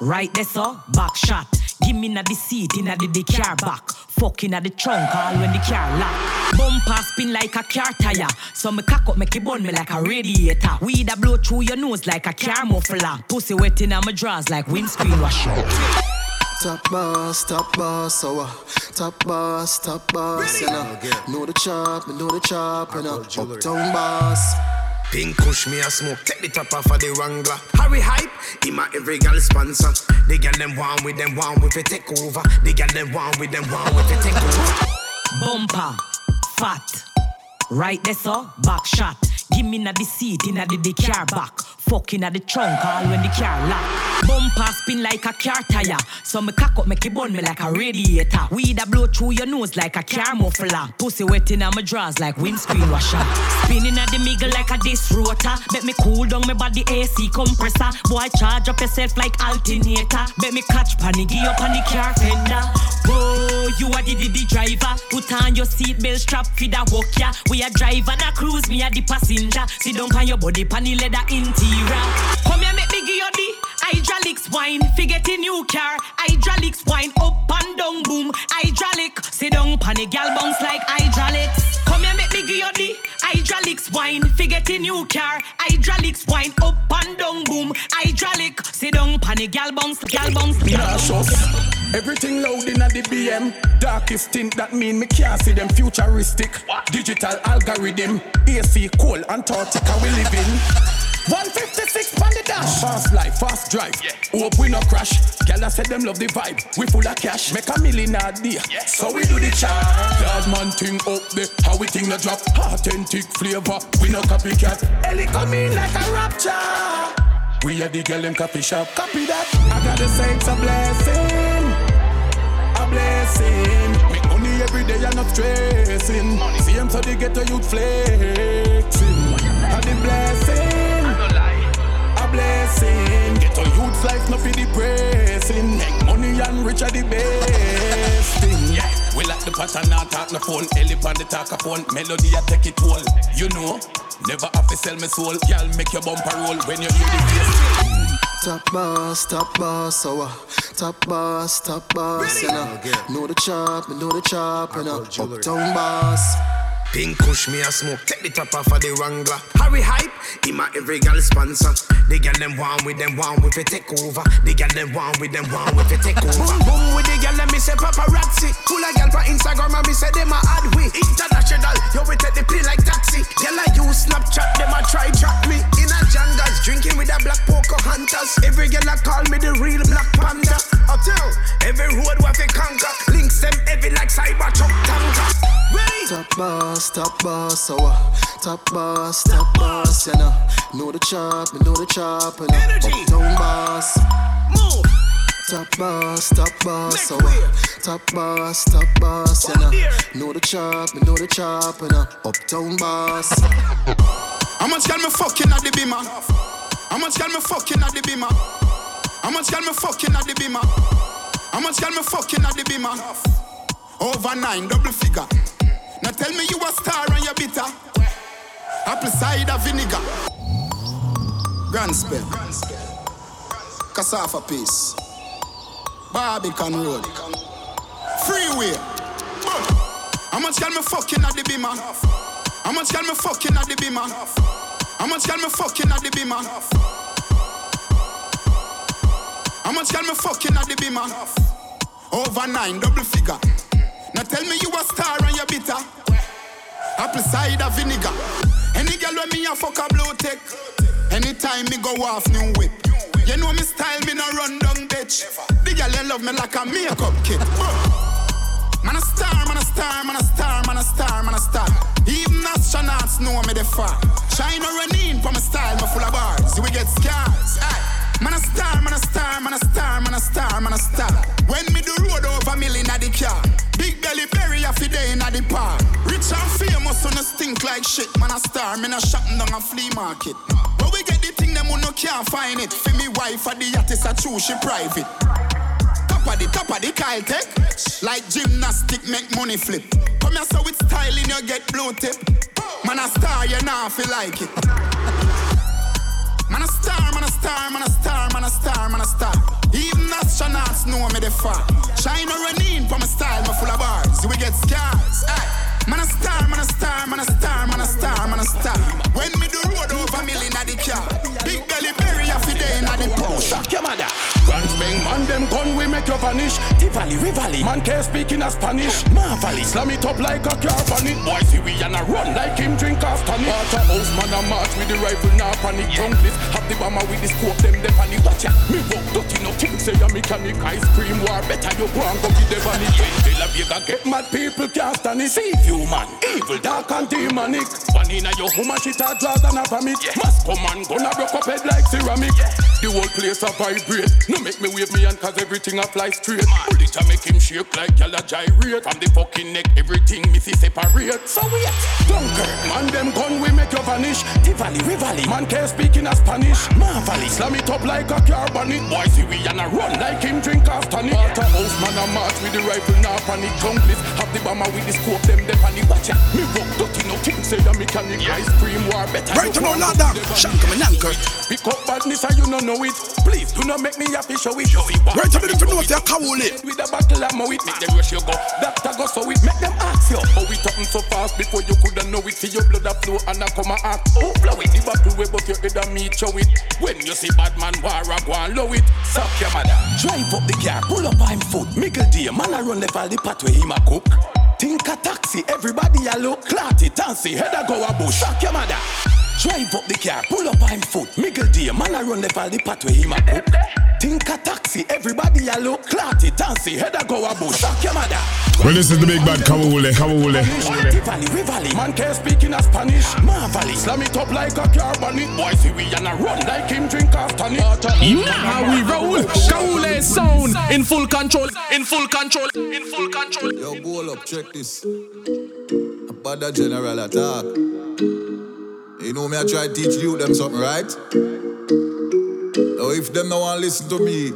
Right there, so. Back shot. Give me na the seat in the, the car back. Fucking at the trunk all when the car lock. Bumper spin like a car tire. So me cock up, make it burn me like a radiator. Weed a blow through your nose like a car muffler. Pussy wet in my drawers like windscreen washer. Top boss, top boss, so uh, top boss, top boss, you know. Know the chop, me know the chop, you know. Uptown boss. Pink kush me a smoke, take the top off of the Wrangler. Harry hype, he my every gal sponsor. They gal them one with them one with it take over. They gal them one with them one with it take over. Bumper. Fat. Right there, so. Back shot. Give me na the seat in the, the car back. Fucking at the trunk all when the car lock. Bumper spin like a car tire. So me cock up, make it burn me like a radiator. Weed a blow through your nose like a car muffler. Pussy wet in my drawers like windscreen washer. Spinning at the middle like a disc rotor. Bet me cool down my body AC compressor. Boy charge up yourself like alternator. Bet me catch panicky up on the car fender. Whoa, you are the, the, the driver. Put on your seatbelt strap for the walk ya. We a drive and a cruise, me a the passenger. Sit down on your body, pan the leather interior. Come here, make me give you the hydraulics wine. Forget a new car, hydraulics wine up and down, boom. Hydraulic, sit down, pan the gal bounce like hydraulics. Come here, make me give you the hydraulics wine. Forget a new car, hydraulics wine up and down, boom. Hydraulic, sit down, pan the gal bounce, gal bounce. Nauseous. Everything loud in the BM. Darkest tint that mean me can't see them futuristic. Digital algorithm. AC cool, Antarctica we live in. 156 on the dash. Fast life, fast drive. Hope we no crash. Girl, I said them love the vibe. We full of cash. Make a million a day. So we do the chat. Yard man thing up there. How we thing no drop. Authentic flavor. We no copycat. Ellie come in like a rapture. We are the girl in coffee shop. Copy that. I gotta say it's a blessing. A blessing. Make money every day and not stressing. See him so they get a youth flexing. A the blessing. A blessing. Get a youth's life not for depressing. Make money and rich are the best thing. Yeah. We like the pattern, not talk no phone. Ellie on the talk a phone. Melody, I take it all. You know, never have to sell my soul. Y'all make your bumper roll when you hear the bass. Top boss, top boss, so uh, top boss, top boss, you know. Know the chop, me know the chop, and know. Uptown boss. Pink kush me a smoke, take the top off of the Wrangler. Harry hype, him a every girl sponsor. The girl them want with them want with it take over. The girl them want with them want with it take over. Boom boom with the girl let me say paparazzi. Full of girl for Instagram and me say them a hard way. International, yo we take the pill like taxi. Girl I use Snapchat, them a try track me. In a jungles, drinking with a black poker hunters. Every girl a call me the real black panther. Uptown, every road what they conquer. Links them heavy like cyber truck tanker. Ready? Top boss, top boss, so uh, top boss, top boss, you know. Know the chop, me know the chop, you know. Uptown boss. Move. Top boss, top boss, so uh, top boss, top boss, you know. Know the chop, me know the chop, you know. Uptown boss. How much can me fucking at the bimmer? How much can me fucking at the bimmer? How much can me fucking at the bimmer? How much can me fucking at the bimmer? Over nine, double figure. Now tell me you a star and you bitter. Apple cider vinegar. Grand spell. Cassava piece. Barbican road. Freeway. How much can me fucking at the bimmer? How much can me fucking at the bimmer? How much can me fucking at the bimmer? How much can me fucking at the bimmer? Over nine, double figure. Now tell me you a star and you bitter. Apple cider vinegar. Any girl when me a fuck a blow tech. Anytime me go off new whip. You know me style, me no run down bitch. The girl they love me like a makeup kit. Man a star, man a star, man a star, man a star, man a star. Even astronauts know me the far. China run in for my style, me full of bars. We get scars. Man a star, man a star, man a star, man a star, man a star. When me do road over million at the car. Belly berry a fi day in the park. Rich and famous on a stink like shit. Man a star, me a shopping down a flea market. But we get the thing them who no can't find it. For me wife at the is a true, she private. Top of the top of the Kyle tech. Like gymnastic make money flip. Come here so with styling you get blue tip. Man a star, you nah feel like it. Man a star, man a star, man a star, man a star, man a star. Even astronauts know me the far. China run in for my style, me full of bars. We get scars. Aye. Man a star, man a star, man a star, man a star, man a star. When me do road over million at the car. Big belly berry a day in the pool. Shock your mother. Man, them gun we make you vanish. Tivoli, Rivali, man can't speak in a Spanish. Marvally, slam it up like a car bonnet. Boy see we and a run like him drink after me. Water house man a march with the rifle now panic. Junglist, have the bomber with the scope them the panic. Watch ya, me walk dirty no king say a mechanic. Ice cream war better you go and go with the vanny. Till a Vega get mad people can't stand it. See you man, evil dark and demonic. One in a your woman shit a draws and a vomit. Must come and gonna broke up head like ceramic. The whole place a vibrate. No make me wave me hand cause everything a fly straight. Bullet a make him shake like gyal a gyrate. From the fucking neck, everything me see separate. So wait, Dunkirk, man them gun we make you vanish. Tivoli, Rivali, man can't speak in a Spanish. Marvally, slam it up like a car bonnet. Boy see we and a run like him drink after it. Water house man a march with the rifle now panic. Junglist, have the bomber with the scope them the panic. Watch ya, me rock dirty no king say the mechanic. Ice cream war better. Right about now, dog. Shank me anchor. Pick up badness and you no know it. Please do not make me happy show it. Right about if you know if you're cowley. With a battle I'm with make them rush you go. Doctor go so it make them ask you. How it happen so fast before you coulda know it. See your blood a flow and a come a act. Oh blow it. The battle way but your head a me show it. When you see bad man war a go and low it. Suck your mother. Drive up the car, pull up on foot. Mickle D, man a run left all the pathway him a cook. Think a taxi, everybody a look Clarty, tansy, head a go a bush Shock your mother Drive up the car, pull up on foot Mickle D, man I run left all the pathway him a cook Think a taxi, everybody a look Clarty, tansy, head a go a bush Shock your mother Well, this is the big bad Kawule, Kawule. Tivoli, Rivali, man can't speak in a Spanish Marvally, slam it up like a car bonnet Boy see we and a run like him drink after me. You know how we roll. Kaule sound in full control. In full control. In full control. Yo, goal up, check this. About the general attack. You know me, I try to teach you them something, right? Now, if them no want listen to me,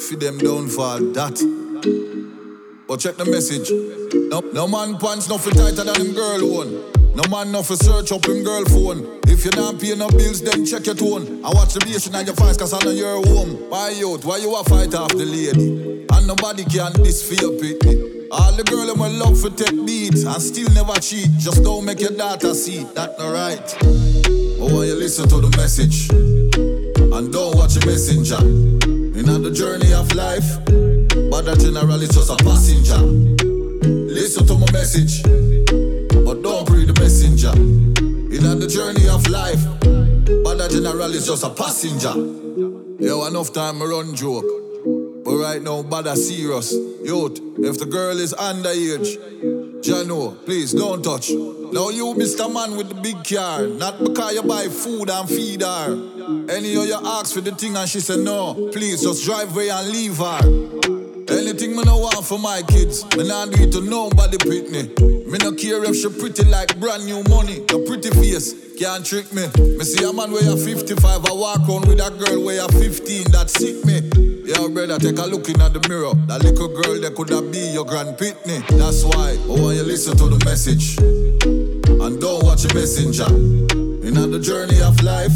feed them down for that. But check the message. No, no man pants no for tighter than him girl one. No man no for search up him girl phone. If you not pay no bills, then check your tone. I watch the bass in your face cause I know you're home. Why out? Why you a fight off the lady? And nobody can this for your. All the girl in my love for take beats and still never cheat. Just don't make your daughter see that not right. But when you listen to the message and don't watch the messenger. In the journey of life, but general is just a passenger. Listen to my message, but don't read the messenger. In the journey of life, but general is just a passenger. Yo, enough time I run joke. But right now, bad serious. Youth, if the girl is underage, Jano, please don't touch. Now you, Mr. Man with the big car, not because you buy food and feed her. Any of you ask for the thing and she said no, please just drive away and leave her. Anything me no want for my kids, me not do it to nobody Britney. Me Me no care if she pretty like brand new money. The pretty face can't trick me. Me see a man where you 55, I walk on with a girl where you 15, that sick me. Yo, brother, take a look in at the mirror. That little girl that could have be your grand pitney. That's why I want you listen to the message and don't watch the messenger. In the journey of life,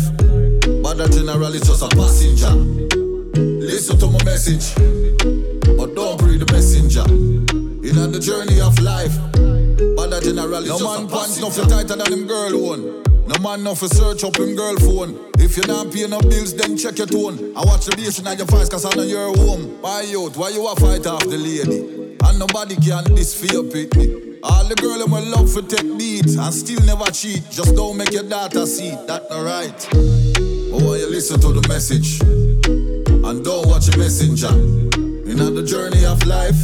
but the general is just a passenger. Listen to my message, but don't read the messenger. In the journey of life, but the general is No just man a pants passenger. no for tighter than him girl one. No man no for search up him girl phone. If you not pay no bills, then check your tone. I watch the bass in your face cause I know you're home. Why out? Why you a fight off the lady? And nobody can this your pity. All the girl in my love for take beats and still never cheat. Just don't make your daughter see that not right. Oh, you listen to the message and don't watch the messenger. You know the journey of life,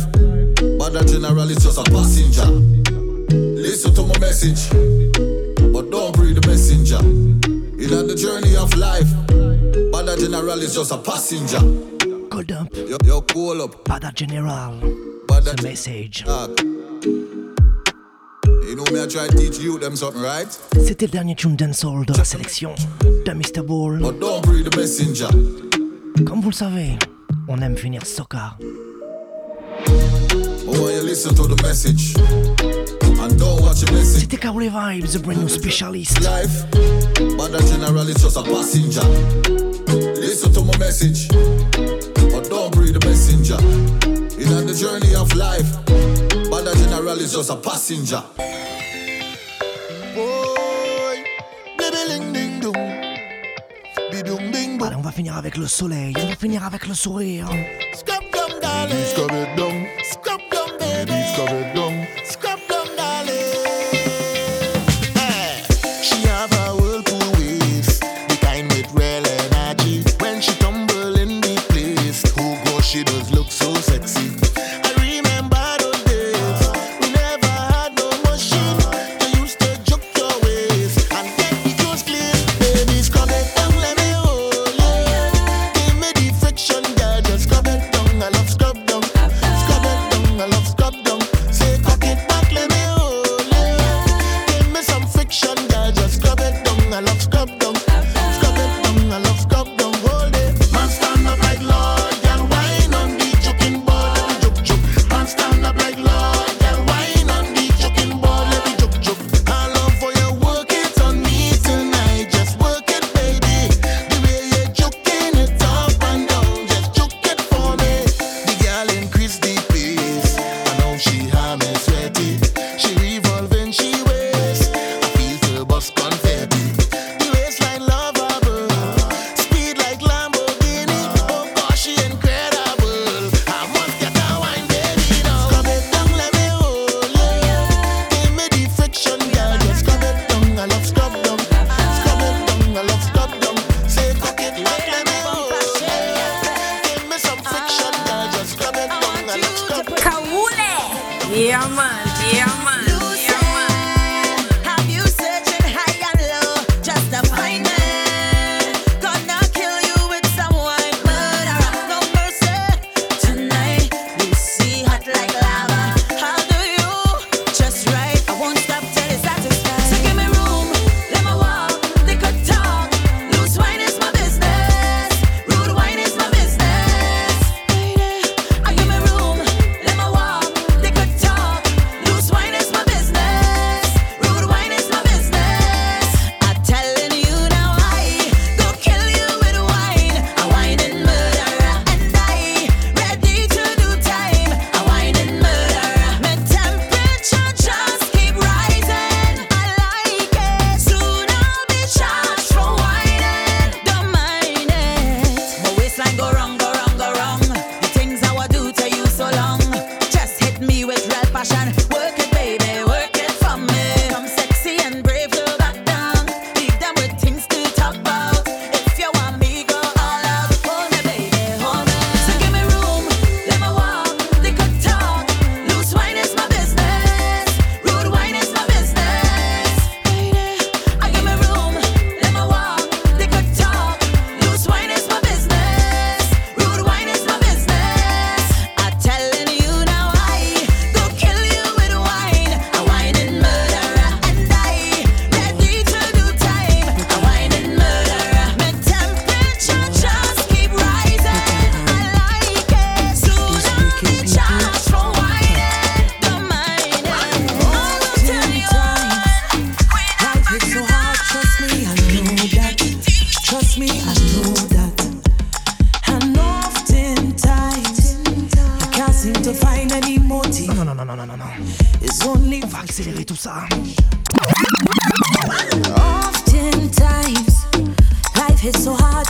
but the general is just a passenger. Listen to my message, but read the messenger. In the journey of life, but the general is just a passenger. Hold up. Yo, yo call up. Pas général. The message. You know me, I try to teach you them something, right? C'était le dernier tune dancehall de la sélection de Mr. Ball. But don't read the messenger. Comme vous le savez, on aime finir soccer. C'était Kaole Vibes, the brand new specialist. Life, but the general is just a passenger. Listen to my message, but don't read the messenger. In the journey of life, but the general is just a passenger. Allez, on va finir avec le soleil, on va finir avec le sourire. Scrap baby.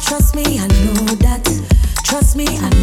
Trust me, I know that. Trust me, I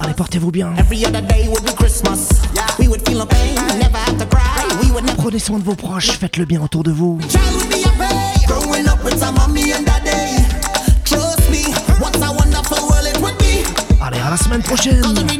Allez, portez-vous bien. Prenez soin de vos proches, faites le bien autour de vous. Allez, à la semaine prochaine.